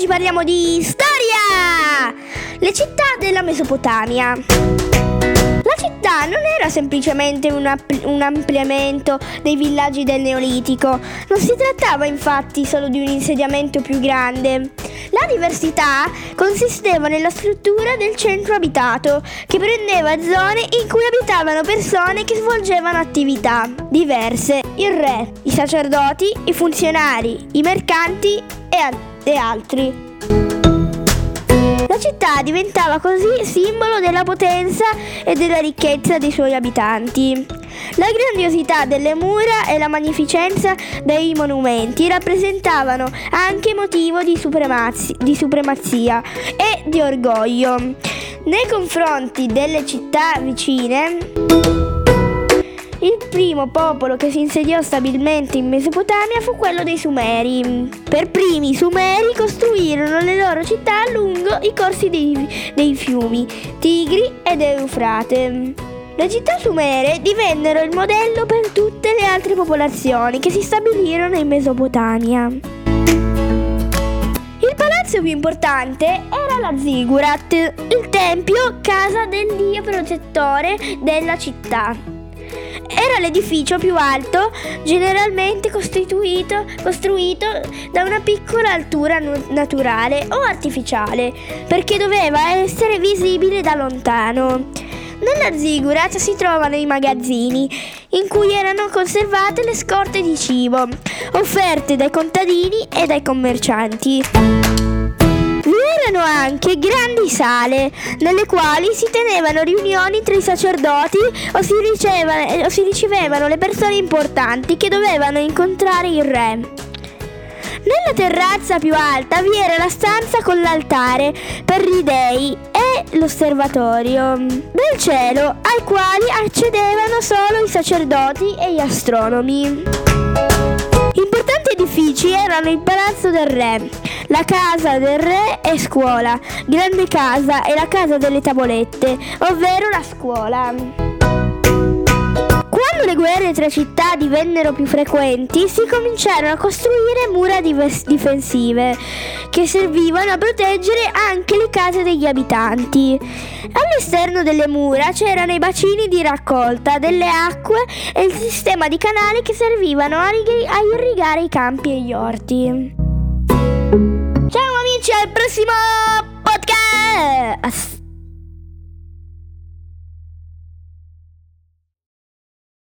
oggi parliamo di storia! Le città della Mesopotamia. La città non era semplicemente un, app- un, ampliamento dei villaggi del Neolitico, non si trattava infatti solo di un insediamento più grande. La diversità consisteva nella struttura del centro abitato, che prendeva zone in cui abitavano persone che svolgevano attività diverse, il re, i sacerdoti, i funzionari, i mercanti e, a- e altri. La città diventava così simbolo della potenza e della ricchezza dei suoi abitanti. La grandiosità delle mura e la magnificenza dei monumenti rappresentavano anche motivo di, supremazia, di supremazia e di orgoglio. Nei confronti delle città vicine, primo popolo che si insediò stabilmente in Mesopotamia fu quello dei Sumeri. Per primi i Sumeri costruirono le loro città lungo i corsi dei, dei fiumi Tigri ed Eufrate. Le città sumere divennero il modello per tutte le altre popolazioni che si stabilirono in Mesopotamia. Il palazzo più importante era la Ziggurat, il tempio casa del dio protettore della città. Era l'edificio più alto generalmente costruito da una piccola altura naturale o artificiale, perché doveva essere visibile da lontano. Nella ziggurat si trovano i magazzini, in cui erano conservate le scorte di cibo, offerte dai contadini e dai commercianti erano anche grandi sale nelle quali si tenevano riunioni tra i sacerdoti o si, ricevano, o si ricevevano le persone importanti che dovevano incontrare il re. Nella terrazza più alta vi era la stanza con l'altare per gli dei e l'osservatorio del cielo ai quali accedevano solo i sacerdoti e gli astronomi. Importanti edifici erano il palazzo del re, la casa del re e scuola, grande casa e la casa delle tavolette, ovvero la scuola. Quando le guerre tra città divennero più frequenti, si cominciarono a costruire mura difensive che servivano a proteggere anche le case degli abitanti. All'esterno delle mura c'erano i bacini di raccolta delle acque e il sistema di canali che servivano a irrigare i campi e gli orti. Amici, al prossimo podcast!